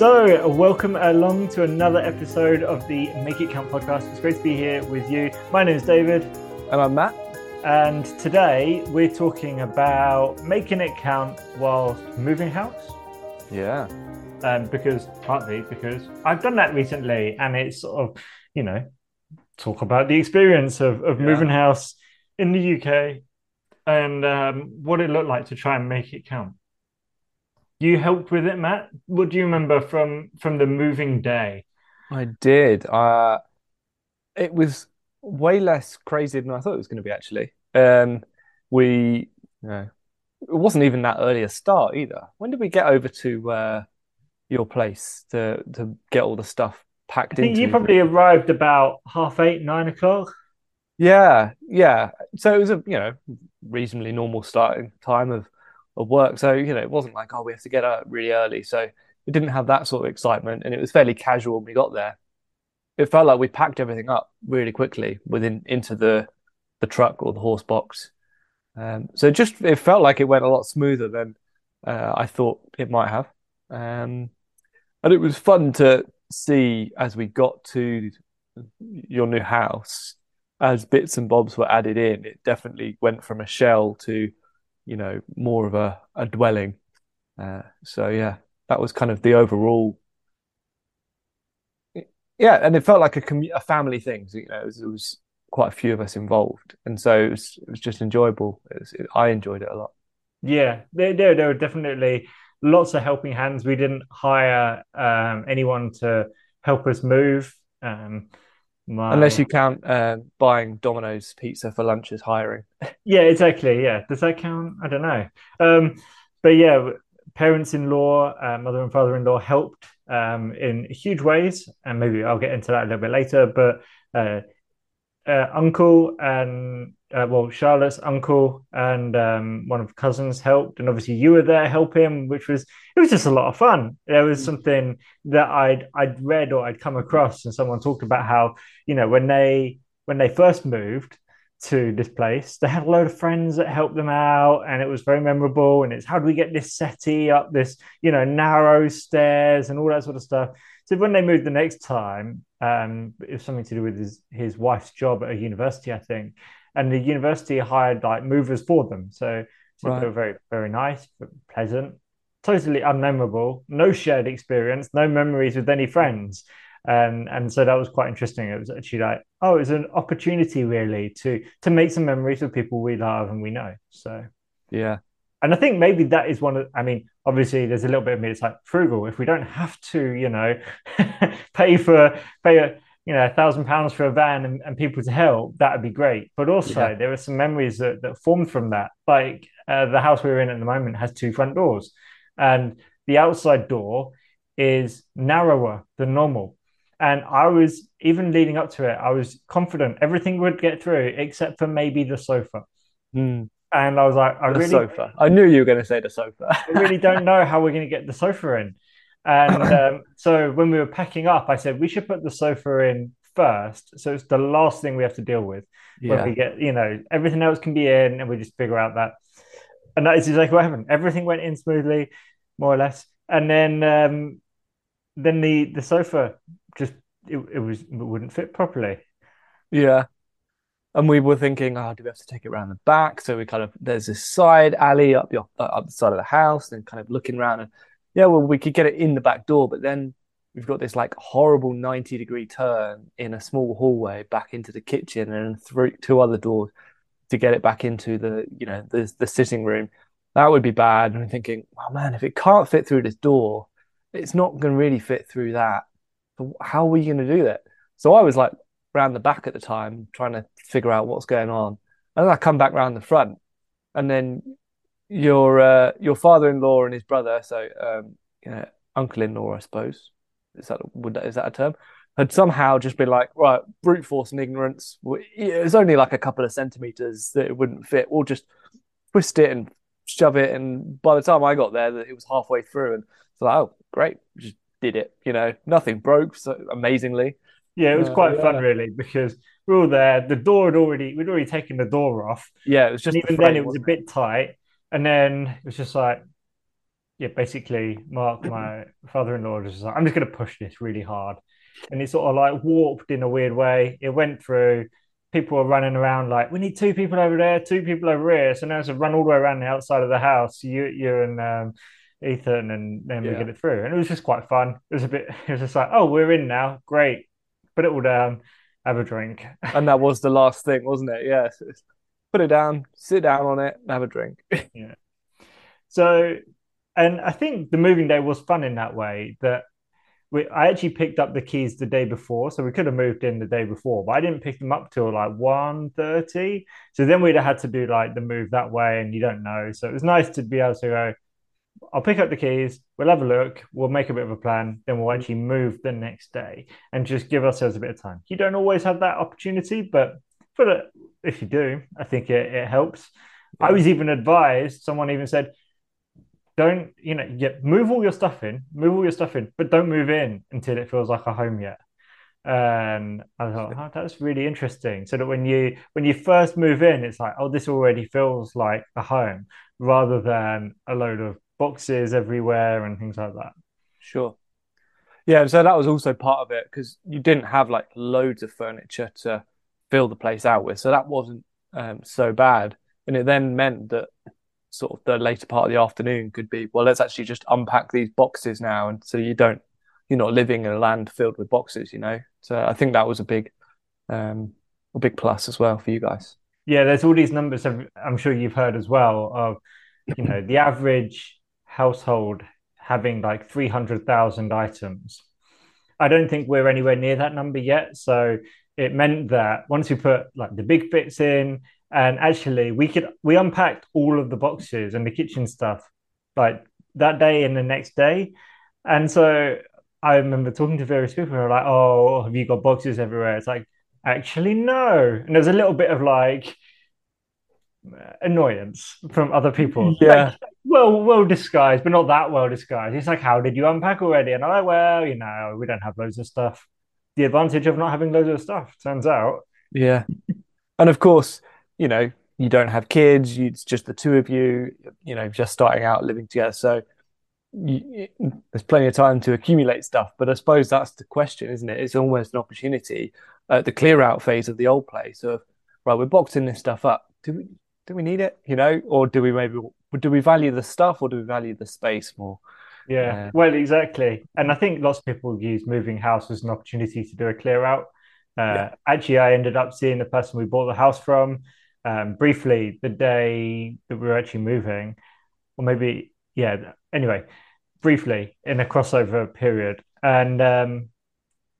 So, welcome along to another episode of the Make It Count podcast. It's great to be here with you. My name is David. And I'm Matt. And today we're talking about making it count whilst moving house. Yeah. Um, because partly because I've done that recently and it's sort of, you know, talk about the experience of, of yeah. moving house in the UK and um, what it looked like to try and make it count. You helped with it, Matt. What do you remember from from the moving day? I did. Uh, it was way less crazy than I thought it was going to be. Actually, um, we, you know, it wasn't even that early a start either. When did we get over to uh, your place to to get all the stuff packed I think You probably arrived about half eight, nine o'clock. Yeah, yeah. So it was a you know reasonably normal starting time of of work. So, you know, it wasn't like, oh, we have to get up really early. So we didn't have that sort of excitement. And it was fairly casual when we got there. It felt like we packed everything up really quickly within into the the truck or the horse box. Um, so just it felt like it went a lot smoother than uh, I thought it might have. Um, and it was fun to see as we got to your new house, as bits and bobs were added in, it definitely went from a shell to you know more of a, a dwelling. Uh, so yeah, that was kind of the overall. Yeah, and it felt like a commu- a family thing. So, you know, it was, it was, quite a few of us involved, and so it was, it was just enjoyable. Was, I enjoyed it a lot. Yeah, there, there, there were definitely lots of helping hands. We didn't hire um, anyone to help us move. Um, Unless you count uh, buying Domino's pizza for lunch as hiring. yeah, exactly. Yeah, does that count? I don't know. Um, but yeah, parents-in-law, uh, mother and father-in-law helped um, in huge ways, and maybe I'll get into that a little bit later. But uh, uh, uncle and uh, well, Charlotte's uncle and um, one of cousins helped, and obviously you were there helping, which was it was just a lot of fun. There was mm. something that I'd I'd read or I'd come across, and someone talked about how you know when they when they first moved to this place, they had a load of friends that helped them out, and it was very memorable. And it's how do we get this settee up this you know narrow stairs and all that sort of stuff. So when they moved the next time, um, it was something to do with his his wife's job at a university, I think and the university hired like movers for them. So, so right. they were very very nice, pleasant, totally unmemorable, no shared experience, no memories with any friends. And and so that was quite interesting. It was actually like, oh, it's an opportunity really to to make some memories with people we love and we know. So yeah. And I think maybe that is one of I mean, obviously there's a little bit of me, it's like frugal. If we don't have to, you know, pay for pay a you know a thousand pounds for a van and, and, people to help that would be great. But also yeah. there are some memories that, that formed from that. Like uh, the house we're in at the moment has two front doors and the outside door is narrower than normal. And i was even leading up to it i was confident everything would get through except for maybe the sofa. Mm. and i was like i the really sofa. I knew you were going to say the sofa. I really don't know how we're going to get the sofa in and um, so when we were packing up, I said we should put the sofa in first. So it's the last thing we have to deal with yeah. when we get, you know, everything else can be in and we just figure out that. And that is exactly what happened. Everything went in smoothly, more or less. And then um, then the the sofa just it, it was it wouldn't fit properly. Yeah. And we were thinking, oh, do we have to take it around the back? So we kind of there's this side alley up your up the side of the house, and kind of looking around and yeah, well, we could get it in the back door, but then we've got this like horrible 90 degree turn in a small hallway back into the kitchen and through two other doors to get it back into the, you know, the, the sitting room. That would be bad. And I'm thinking, oh man, if it can't fit through this door, it's not going to really fit through that. How are we going to do that? So I was like round the back at the time, trying to figure out what's going on. And then I come back round the front, and then your uh, your father-in-law and his brother, so um, you know, uncle-in-law, I suppose. Is that would that is that a term? Had somehow just been like, right, brute force and ignorance. It's only like a couple of centimeters that it wouldn't fit. We'll just twist it and shove it. And by the time I got there, it was halfway through, and so like, oh, great, just did it. You know, nothing broke. So amazingly. Yeah, it was quite uh, fun, really, because we were all there. The door had already we'd already taken the door off. Yeah, it was just and even the frame, then it was a bit tight and then it was just like, yeah, basically, Mark, my father-in-law, was like, I'm just going to push this really hard, and it sort of like warped in a weird way. It went through. People were running around like, we need two people over there, two people over here. So now it's a run all the way around the outside of the house. You, you and um, Ethan, and then we get it through. And it was just quite fun. It was a bit. It was just like, oh, we're in now. Great. Put it all down. Have a drink. And that was the last thing, wasn't it? Yeah. Put it down, sit down on it, and have a drink. Yeah. So, and I think the moving day was fun in that way that we I actually picked up the keys the day before, so we could have moved in the day before, but I didn't pick them up till like 1.30. So then we'd have had to do like the move that way, and you don't know. So it was nice to be able to go, I'll pick up the keys, we'll have a look, we'll make a bit of a plan, then we'll actually move the next day and just give ourselves a bit of time. You don't always have that opportunity, but for the, if you do, I think it, it helps. I was even advised, someone even said, don't, you know, yeah, move all your stuff in, move all your stuff in, but don't move in until it feels like a home yet. And I thought, oh, that's really interesting. So that when you when you first move in, it's like, oh, this already feels like a home, rather than a load of boxes everywhere and things like that. Sure. Yeah, so that was also part of it because you didn't have like loads of furniture to fill the place out with. So that wasn't um, so bad. And it then meant that sort of the later part of the afternoon could be, well, let's actually just unpack these boxes now. And so you don't, you're not living in a land filled with boxes, you know? So I think that was a big, um, a big plus as well for you guys. Yeah, there's all these numbers I'm sure you've heard as well of, you know, the average household having like 300,000 items. I don't think we're anywhere near that number yet. So it meant that once we put like the big bits in, and actually we could we unpacked all of the boxes and the kitchen stuff like that day and the next day. And so I remember talking to various people who were like, "Oh, have you got boxes everywhere?" It's like, actually, no. And there's a little bit of like annoyance from other people. Yeah. Like, well, well disguised, but not that well disguised. It's like, how did you unpack already? And I'm like, well, you know, we don't have loads of stuff. The advantage of not having loads of stuff, turns out. Yeah. And of course, you know, you don't have kids, it's just the two of you, you know, just starting out living together. So you, there's plenty of time to accumulate stuff. But I suppose that's the question, isn't it? It's almost an opportunity at the clear out phase of the old place of, right, we're boxing this stuff up. Do we, do we need it? You know, or do we maybe, do we value the stuff or do we value the space more? Yeah, Uh, well, exactly. And I think lots of people use moving house as an opportunity to do a clear out. Uh, Yeah. Actually, I ended up seeing the person we bought the house from um, briefly the day that we were actually moving, or maybe, yeah, anyway, briefly in a crossover period. And um,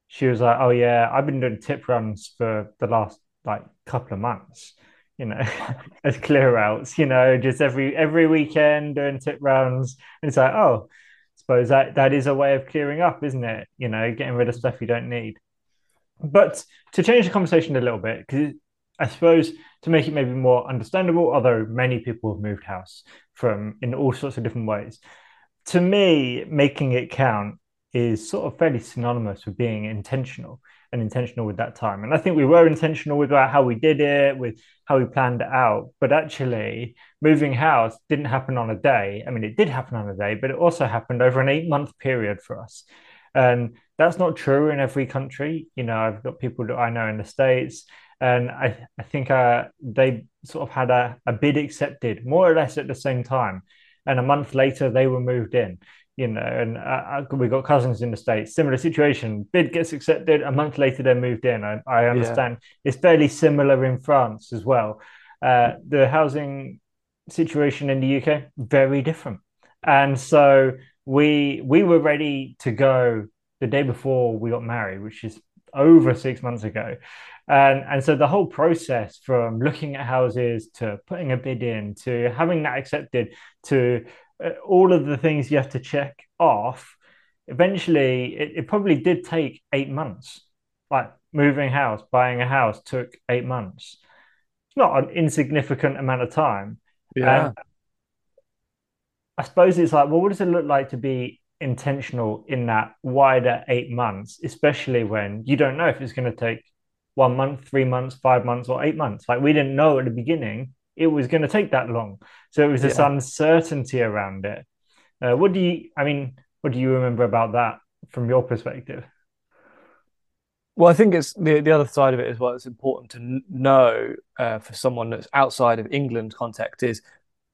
she was like, "Oh yeah, I've been doing tip runs for the last like couple of months, you know, as clear outs, you know, just every every weekend doing tip runs." And it's like, "Oh, suppose that that is a way of clearing up, isn't it? You know, getting rid of stuff you don't need." But to change the conversation a little bit, because I suppose to make it maybe more understandable, although many people have moved house from in all sorts of different ways. To me, making it count is sort of fairly synonymous with being intentional and intentional with that time. And I think we were intentional with how we did it, with how we planned it out. But actually, moving house didn't happen on a day. I mean, it did happen on a day, but it also happened over an eight month period for us. And that's not true in every country. You know, I've got people that I know in the States, and I, I think uh, they sort of had a, a bid accepted more or less at the same time. And a month later, they were moved in you know, and uh, we got cousins in the States, similar situation. Bid gets accepted, a month later they're moved in. I, I understand it's fairly similar in France as well. Uh, the housing situation in the UK, very different. And so we we were ready to go the day before we got married, which is over six months ago. And, and so the whole process from looking at houses to putting a bid in to having that accepted to uh, Uh, all of the things you have to check off eventually it, it, probably did take eight months. Like moving house buying a house took eight months. It's not an insignificant amount of time. Yeah. And i suppose it's like well what does it look like to be intentional in that wider eight months especially when you don't know if it's going to take one month three months five months or eight months? Like we didn't know at the beginning it was going to take that long. So it was this Yeah. uncertainty around it Uh, what do you? I mean, what do you remember about that from your perspective? Well, I think it's the the other side of it as well. It's important to know uh, for someone that's outside of England context is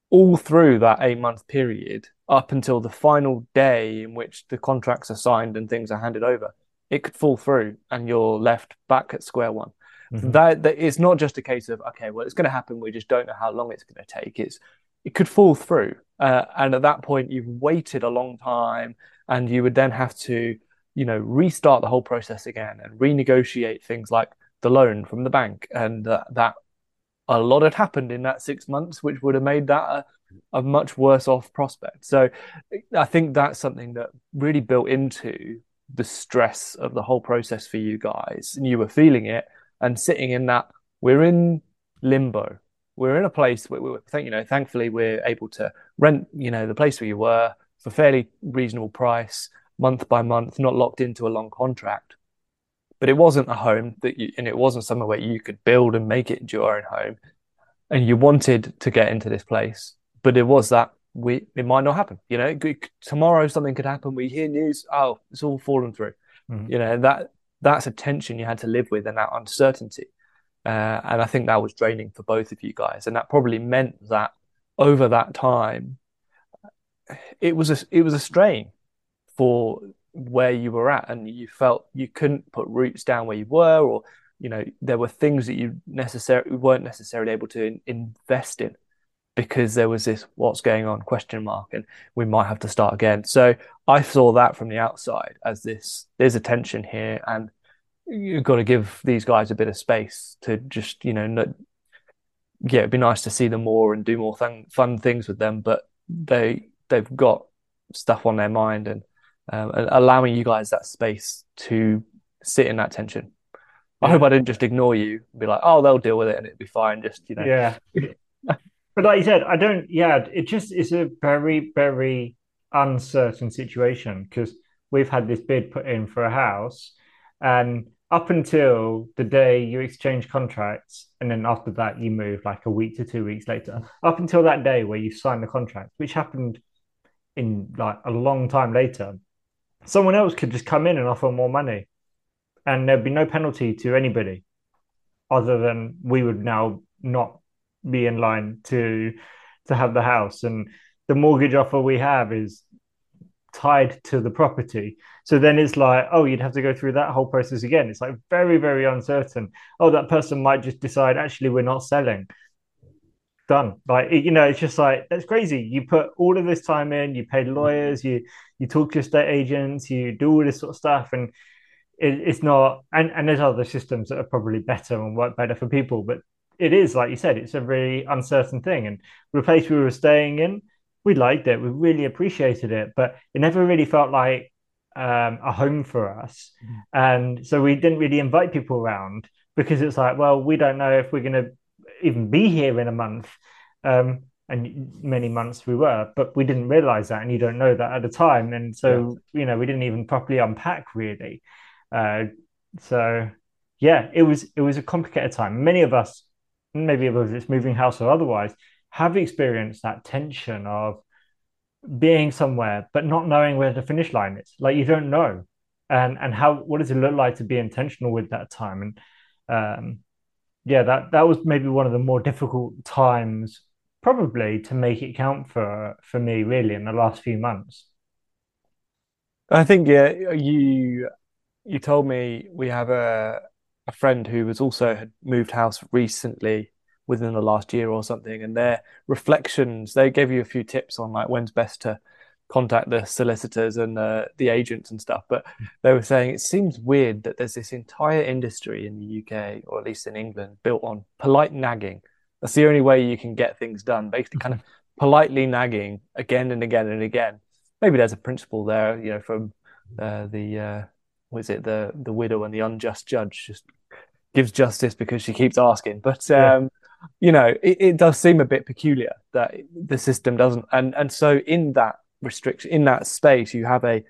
all through that eight month period up until the final day in which the contracts are signed and things are handed over, it could fall through and you're left back at square one. Mm-hmm. That, that it's not just a case of okay, well, it's going to happen. We just don't know how long it's going to take. It's it could fall through, uh, and at that point, you've waited a long time, and you would then have to, you know, restart the whole process again and renegotiate things like the loan from the bank, and uh, that a lot had happened in that six months, which would have made that a, a much worse off prospect. So, I think that's something that really built into the stress of the whole process for you guys, and you were feeling it and sitting in that we're in limbo. We're in a place where we think, you know, thankfully we're able to rent, you know, the place where you were for fairly reasonable price, month by month, not locked into a long contract. But it wasn't a home that you, and it wasn't somewhere where you could build and make it into your own home. And you wanted to get into this place, but it was that we it might not happen. You know, tomorrow something could happen. We hear news, oh, it's all fallen through. Mm-hmm. You know that that's a tension you had to live with and that uncertainty. Uh, and I think that was draining for both of you guys. And that probably meant that over that time, it was a, it was a strain for where you were at and you felt you couldn't put roots down where you were or you know there were things that you necessarily weren't necessarily able to in, invest in because there was this what's going on question mark and we might have to start again so i saw that from the outside as this there's a tension here and you've got to give these guys a bit of space to just you know not, yeah it'd be nice to see them more and do more th- fun things with them but they they've got stuff on their mind and, um, and allowing you guys that space to sit in that tension I hope I didn't just ignore you and be like, oh, they'll deal with it and it'll be fine. Just, you know. Yeah. But like you said, I don't. Yeah, it just is a very, very uncertain situation because we've had this bid put in for a house, and up until the day you exchange contracts, and then after that you move like a week to two weeks later, up until that day where you sign the contract, which happened in like a long time later, someone else could just come in and offer more money, and there'd be no penalty to anybody, other than we would now not be in line to to have the house. And the mortgage offer we have is tied to the property. So then it's like oh you'd have to go through that whole process again. It's like very very uncertain. Oh that person might just decide actually we're not selling. Done. Like you know it's just like that's crazy. You put all of this time in you pay lawyers you you talk to estate agents you do all this sort of stuff. And it, it's not and and there's other systems that are probably better and work better for people but it is like you said, it's a very uncertain thing. And the place we were staying in, we liked it, we really appreciated it, but it never really felt like um, a home for us. Mm-hmm. And so we didn't really invite people around because it's like, well, we don't know if we're going to even be here in a month. Um, and many months we were, but we didn't realize that, and you don't know that at the time. And so, yeah. you know, we didn't even properly unpack really. Uh, so, yeah, it was it was a complicated time. Many of us maybe whether it's moving house or otherwise, have experienced that tension of being somewhere but not knowing where the finish line is. Like you don't know, and and how what does it look like to be intentional with that time? And um, yeah, that that was maybe one of the more difficult times, probably to make it count for for me really in the last few months. I think yeah, you you told me we have a a friend who was also had moved house recently within the last year or something, and their reflections they gave you a few tips on like when's best to contact the solicitors and uh, the agents and stuff. But they were saying it seems weird that there's this entire industry in the UK or at least in England built on polite nagging. That's the only way you can get things done. Basically, kind of politely nagging again and again and again. Maybe there's a principle there, you know, from uh, the uh, was it the the widow and the unjust judge just gives justice because she keeps asking. But um, yeah. you know, it, it, does seem a bit peculiar that the system doesn't. And and so in that restriction, in that space, you have a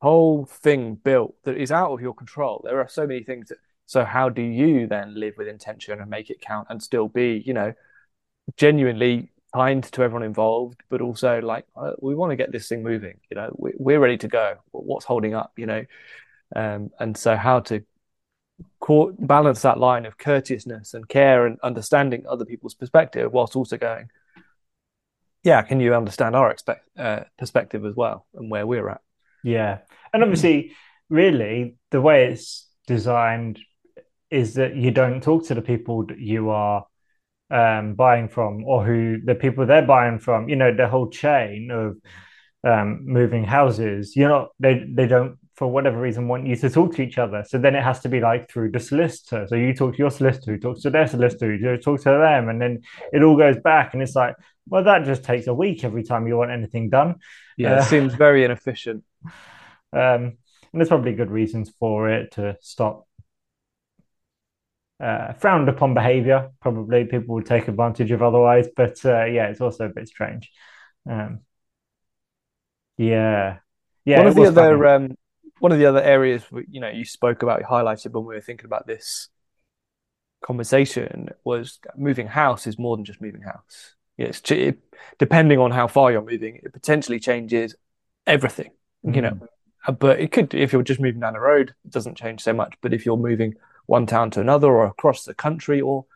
whole thing built that is out of your control. There are so many things that. So how do you then live with intention and make it count and still be, you know, genuinely kind to everyone involved, but also like uh, we want to get this thing moving. You know, we, we're ready to go. What's holding up? You know, um, and so how to balance that line of courteousness and care and understanding other people's perspective whilst also going, yeah, can you understand our expect, uh, perspective as well and where we're at? Yeah, and obviously, really, the way it's designed is that you don't talk to the people that you are um, buying from or who the people they're buying from. You know, the whole chain of um, moving houses. You're not they they don't for whatever reason want you to talk to each other. So then it has to be like through the solicitor. So you talk to your solicitor, who talks to their solicitor, you talk to them, and then it all goes back. And it's like, well, that just takes a week every time you want anything done. Yeah, uh, it seems very inefficient. Um, and there's probably good reasons for it to stop uh, frowned upon behavior. Probably people would take advantage of otherwise, but uh, yeah, it's also a bit strange. Um, yeah, yeah. One of the other um, one of the other areas you know you spoke about, you highlighted when we were thinking about this conversation was moving house is more than just moving house. It's it, depending on how far you're moving, it potentially changes everything. Mm-hmm. You know, mm-hmm. but it could if you're just moving down the road, it doesn't change so much. But if you're moving one town to another or across the country or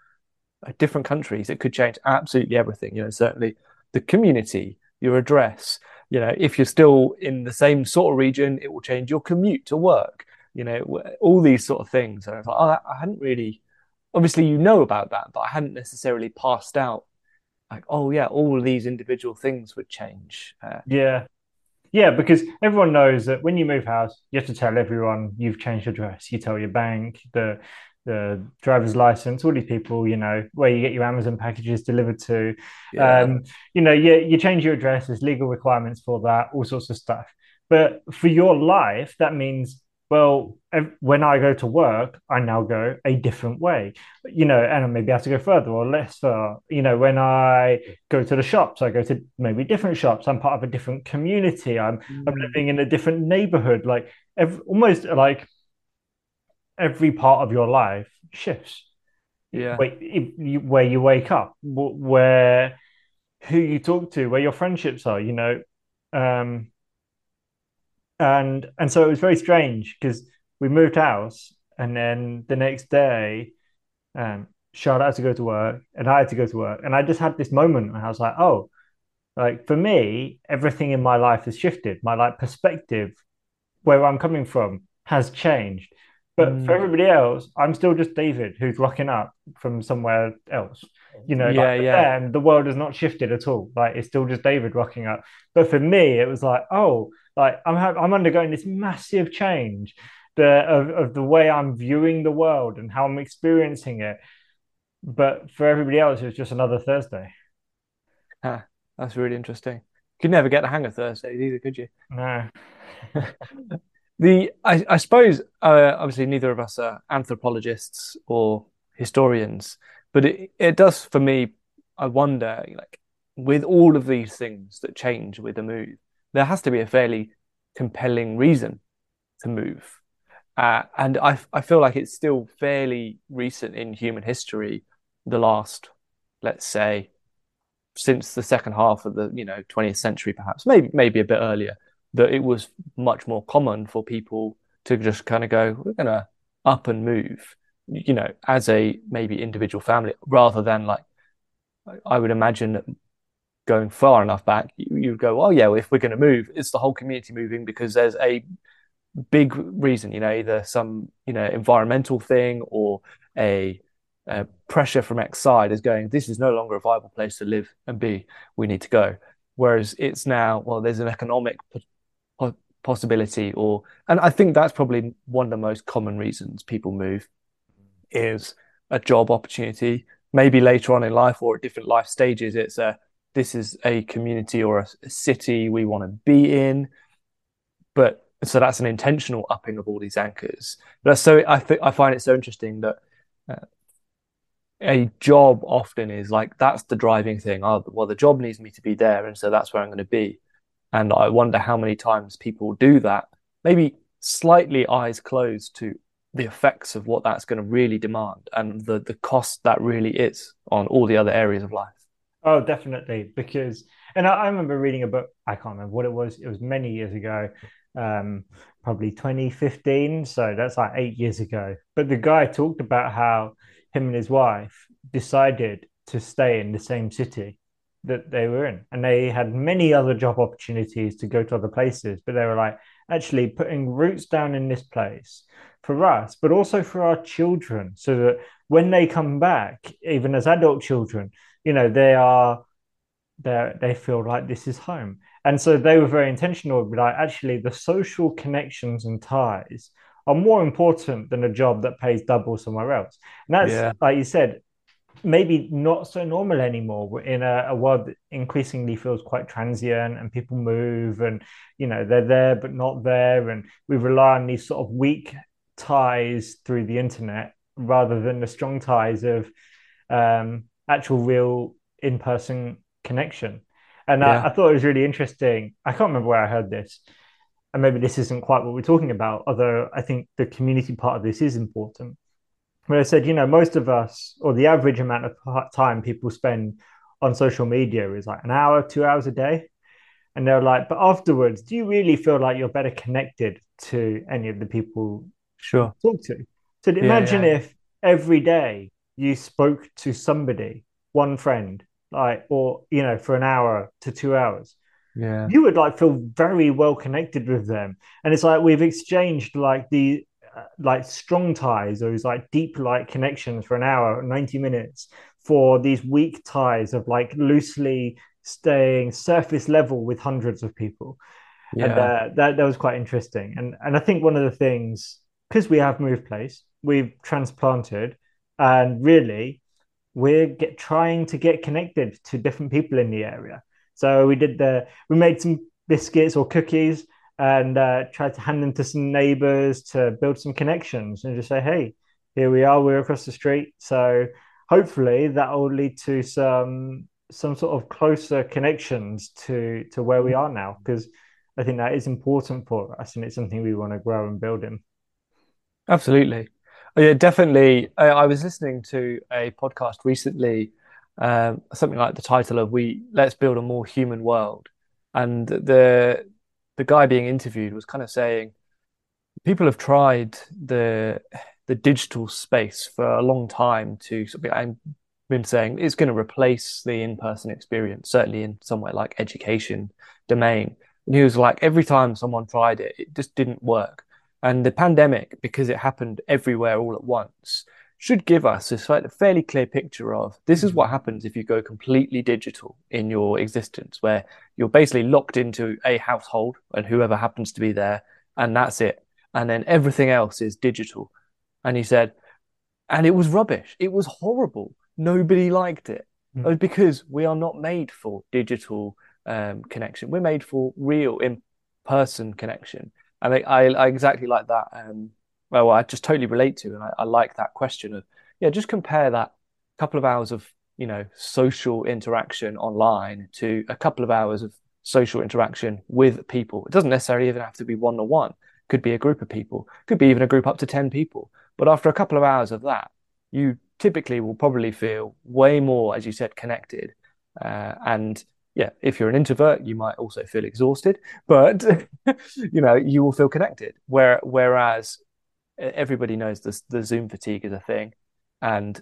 different countries, it could change absolutely everything. You know, certainly the community, your address, you know, if you're still in the same sort of region, it will change your commute to work, you know, all these sort of things. And I was like, oh, I hadn't really, obviously, you know about that, but I hadn't necessarily passed out like, oh, yeah, all these individual things would change. Uh, yeah. Yeah, because everyone knows that when you move house, you have to tell everyone you've changed your address. You tell your bank, the the driver's license, all these people, you know, where you get your Amazon packages delivered to. Yeah. Um, you know, you, you change your address, there's legal requirements for that, all sorts of stuff. But for your life, that means, well, when I go to work, I now go a different way, you know, and maybe I have to go further or less far. You know, when I go to the shops, I go to maybe different shops. I'm part of a different community. I'm, mm. I'm living in a different neighborhood. Like every, almost like every part of your life shifts. Yeah. Where, where you wake up, where who you talk to, where your friendships are, you know. Um, and and so it was very strange because we moved house, and then the next day, um, Charlotte had to go to work, and I had to go to work, and I just had this moment where I was like, oh, like for me, everything in my life has shifted. My like perspective, where I'm coming from, has changed but mm. for everybody else, I'm still just David who's rocking up from somewhere else. You know, yeah, like yeah. Them, the world has not shifted at all. Like it's still just David rocking up. But for me, it was like, oh, like I'm ha- I'm undergoing this massive change the of, of the way I'm viewing the world and how I'm experiencing it. But for everybody else, it was just another Thursday. Huh, that's really interesting. You could never get the hang of Thursdays either, could you? No. The I, I suppose uh, obviously neither of us are anthropologists or historians, but it, it does for me. I wonder, like, with all of these things that change with a move, there has to be a fairly compelling reason to move, uh, and I I feel like it's still fairly recent in human history, the last, let's say, since the second half of the you know 20th century, perhaps maybe maybe a bit earlier that it was much more common for people to just kind of go, we're going to up and move, you know, as a maybe individual family rather than like, I would imagine that going far enough back, you, would go, oh, yeah, if we're going to move, it's the whole community moving because there's a big reason, you know, either some, you know, environmental thing or a, pressure from X side is going, this is no longer a viable place to live and be. We need to go. Whereas it's now, well, there's an economic possibility or and i think that's probably one of the most common reasons people move is a job opportunity. Maybe later on in life or at different life stages it's a this is a community or a, a city we want to be in. But so that's an intentional upping of all these anchors. But so i think i find it so interesting that uh, a job often is like that's the driving thing. Oh well the job needs me to be there and so that's where i'm going to be and I wonder how many times people do that, maybe slightly eyes closed to the effects of what that's going to really demand and the, the cost that really is on all the other areas of life. Oh, definitely. Because, and I, I, remember reading a book, I can't remember what it was. It was many years ago, um, probably 2015. So that's like eight years ago. But the guy talked about how him and his wife decided to stay in the same city that they were in. And they had many other job opportunities to go to other places. But they were like, actually putting roots down in this place for us, but also for our children, so that when they come back, even as adult children, you know, they are they they feel like this is home. And so they were very intentional, but like actually the social connections and ties are more important than a job that pays double somewhere else. And that's yeah. like you said, maybe not so normal anymore. We're in a, a, world that increasingly feels quite transient and people move and you know they're there but not there and we rely on these sort of weak ties through the internet rather than the strong ties of um, actual real in-person connection. And yeah. I, I, thought it was really interesting. I can't remember where I heard this, and maybe this isn't quite what we're talking about. Although I think the community part of this is important. Where I said, you know, most of us, or the average amount of time people spend on social media is like an hour, two hours a day. And they're like, but afterwards, do you really feel like you're better connected to any of the people sure talk to. So imagine yeah, yeah. if every day you spoke to somebody, one friend, like, or you know, for an hour to two hours. Yeah, you would like feel very well connected with them, and it's like we've exchanged like the like strong ties or these like deep like connections for an hour, ninety minutes, for these weak ties of like loosely staying surface level with hundreds of people. Yeah. And uh, that that was quite interesting, and and I think one of the things because we have moved place, we've transplanted, and really, we're get, trying to get connected to different people in the area. So we did the we made some biscuits or cookies and uh, tried to hand them to some neighbors to build some connections and just say, hey, here we are, we're across the street. So hopefully that will lead to some some sort of closer connections to to where we are now because I think that is important for us and it's something we want to grow and build in. Absolutely. Oh, yeah, definitely. I, I, was listening to a podcast recently, um, something like the title of "We Let's Build a More Human World," and the the guy being interviewed was kind of saying people have tried the the digital space for a long time to. I've been saying it's going to replace the in person experience, certainly in somewhere like education domain. And he was like, every time someone tried it, it just didn't work. And the pandemic, because it happened everywhere all at once, should give us a fairly clear picture of this is what mm-hmm. happens if you go completely digital in your existence, where you're basically locked into a household and whoever happens to be there, and that's it. And then everything else is digital. And he said, and it was rubbish. It was horrible. Nobody liked it. Mm. It because we are not made for digital um, connection. We're made for real in person connection. And I, I, I exactly like that. Um, well, I just totally relate to, and I, I like that question of yeah, just compare that couple of hours of you know social interaction online to a couple of hours of social interaction with people. It doesn't necessarily even have to be one to one. Could be a group of people. Could be even a group up to ten people. But after a couple of hours of that, you typically will probably feel way more, as you said, connected, uh, and yeah, if you're an introvert, you might also feel exhausted, but you know you will feel connected. Where whereas everybody knows this, the Zoom fatigue is a thing, and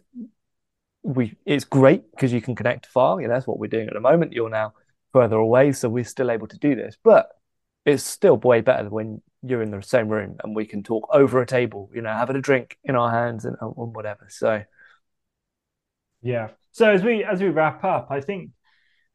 we it's great because you can connect far. You know that's what we're doing at the moment. You're now further away, so we're still able to do this, but it's still way better when you're in the same room and we can talk over a table. You know, having a drink in our hands and, and whatever. So yeah. So as we as we wrap up, I think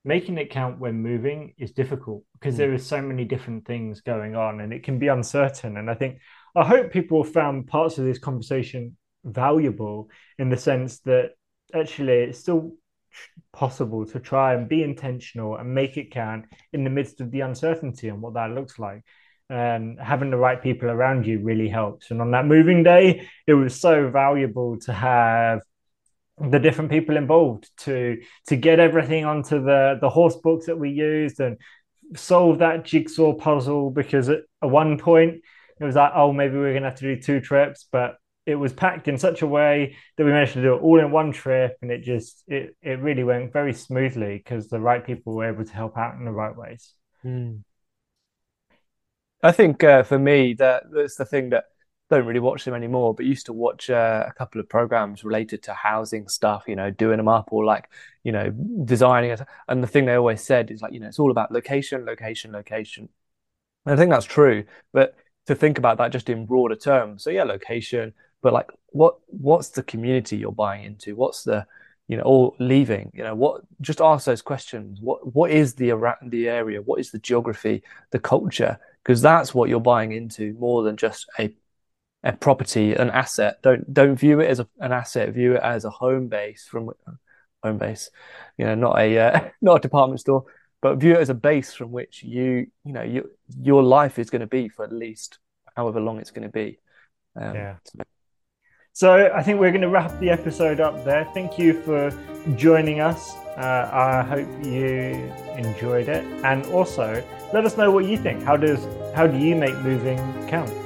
making it count when moving is difficult because mm. there is so many different things going on and it can be uncertain and i think i hope people found parts of this conversation valuable in the sense that actually it's still possible to try and be intentional and make it count in the midst of the uncertainty and what that looks like. And having the right people around you really helps. And on that moving day it was so valuable to have the different people involved to to get everything onto the the horse box that we used and solve that jigsaw puzzle because at, at one point it was like oh maybe we're gonna have to do two trips but it was packed in such a way that we managed to do it all in one trip, and it just it it really went very smoothly because the right people were able to help out in the right ways. Mm. I think uh, for me that that's the thing that don't really watch them anymore, but used to watch uh, a couple of programs related to housing stuff, you know, doing them up or like, you know, designing it. And the thing they always said is like, you know, it's all about location, location, location. And I think that's true, but to think about that just in broader terms. So yeah, location, but like what what's the community you're buying into? What's the you know or leaving? You know what? Just ask those questions. What what is the the area? What is the geography, the culture? Because that's what you're buying into more than just a a property, an asset. Don't don't view it as a, an asset. View it as a home base from home base. You know, not a uh, not a department store, but view it as a base from which you you know you, your life is going to be for at least however long it's going to be. Um, yeah. So I think we're going to wrap the episode up there. Thank you for joining us. Uh, I hope you enjoyed it, and also let us know what you think. How does how do you make moving count?